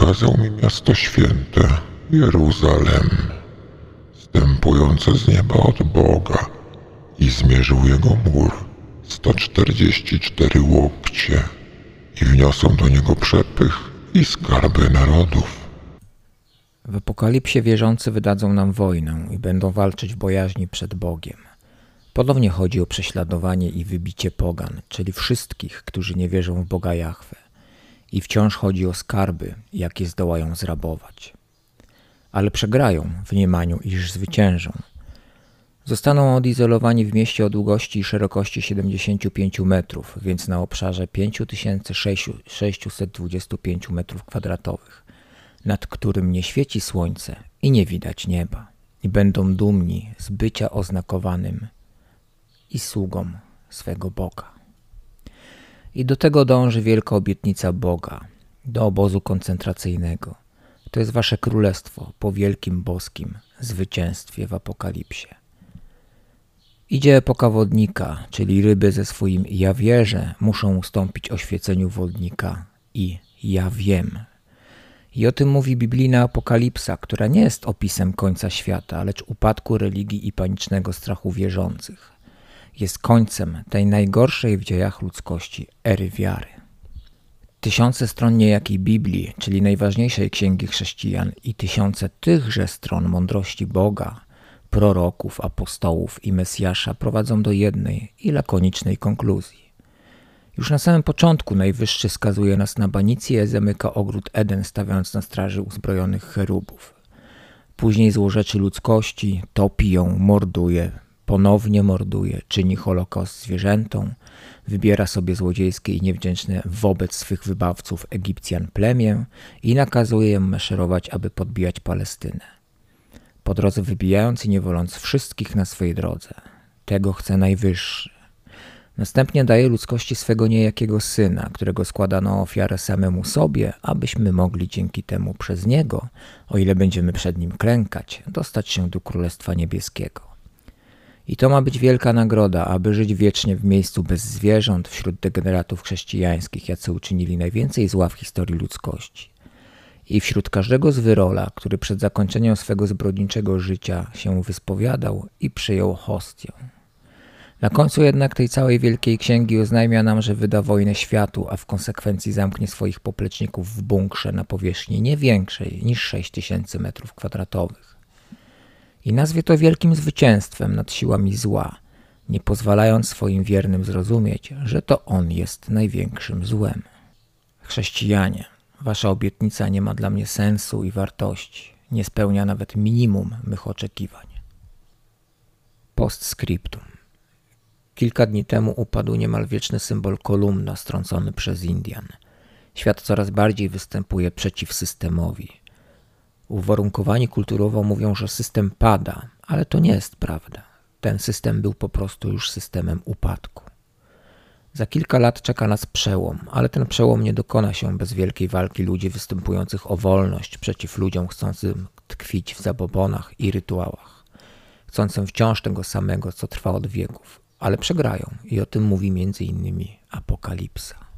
ukazał mi miasto święte, Jeruzalem, stępujące z nieba od Boga i zmierzył jego mur 144 łokcie i wniosą do niego przepych i skarby narodów. W apokalipsie wierzący wydadzą nam wojnę i będą walczyć w bojaźni przed Bogiem. Ponownie chodzi o prześladowanie i wybicie pogan, czyli wszystkich, którzy nie wierzą w Boga Jahwe. I wciąż chodzi o skarby, jakie zdołają zrabować. Ale przegrają w mniemaniu, iż zwyciężą. Zostaną odizolowani w mieście o długości i szerokości 75 metrów, więc na obszarze 5625 metrów kwadratowych, nad którym nie świeci słońce i nie widać nieba. I będą dumni z bycia oznakowanym i sługą swego Boga. I do tego dąży wielka obietnica Boga, do obozu koncentracyjnego. To jest wasze królestwo po wielkim boskim zwycięstwie w Apokalipsie. Idzie epoka wodnika, czyli ryby ze swoim ja wierzę muszą ustąpić oświeceniu wodnika i ja wiem. I o tym mówi biblijna apokalipsa, która nie jest opisem końca świata, lecz upadku religii i panicznego strachu wierzących jest końcem tej najgorszej w dziejach ludzkości ery wiary. Tysiące stron niejakiej Biblii, czyli najważniejszej księgi chrześcijan, i tysiące tychże stron mądrości Boga, proroków, apostołów i Mesjasza prowadzą do jednej i lakonicznej konkluzji. Już na samym początku Najwyższy skazuje nas na banicję, zamyka ogród Eden, stawiając na straży uzbrojonych cherubów. Później złorzeczy ludzkości, topi ją, morduje, ponownie morduje, czyni holokaust zwierzętom, wybiera sobie złodziejskie i niewdzięczne wobec swych wybawców Egipcjan plemię i nakazuje im maszerować, aby podbijać Palestynę. Po drodze wybijając i niewoląc wszystkich na swojej drodze. Tego chce Najwyższy. Następnie daje ludzkości swego niejakiego syna, którego składa na ofiarę samemu sobie, abyśmy mogli dzięki temu przez niego, o ile będziemy przed nim klękać, dostać się do Królestwa Niebieskiego. I to ma być wielka nagroda, aby żyć wiecznie w miejscu bez zwierząt wśród degeneratów chrześcijańskich, jacy uczynili najwięcej zła w historii ludzkości. I wśród każdego z wyrola, który przed zakończeniem swego zbrodniczego życia się wyspowiadał i przyjął hostię. Na końcu jednak tej całej wielkiej księgi oznajmia nam, że wyda wojnę światu, a w konsekwencji zamknie swoich popleczników w bunkrze na powierzchni nie większej niż 6000 metrów kwadratowych i nazwie to wielkim zwycięstwem nad siłami zła, nie pozwalając swoim wiernym zrozumieć, że to on jest największym złem. Chrześcijanie, wasza obietnica nie ma dla mnie sensu i wartości, nie spełnia nawet minimum mych oczekiwań. Postscriptum. Kilka dni temu upadł niemal wieczny symbol kolumna strącony przez Indian. Świat coraz bardziej występuje przeciw systemowi. Uwarunkowani kulturowo mówią, że system pada, ale to nie jest prawda. Ten system był po prostu już systemem upadku. Za kilka lat czeka nas przełom, ale ten przełom nie dokona się bez wielkiej walki ludzi występujących o wolność przeciw ludziom chcącym tkwić w zabobonach i rytuałach, chcącym wciąż tego samego, co trwa od wieków, ale przegrają i o tym mówi m.in. Apokalipsa.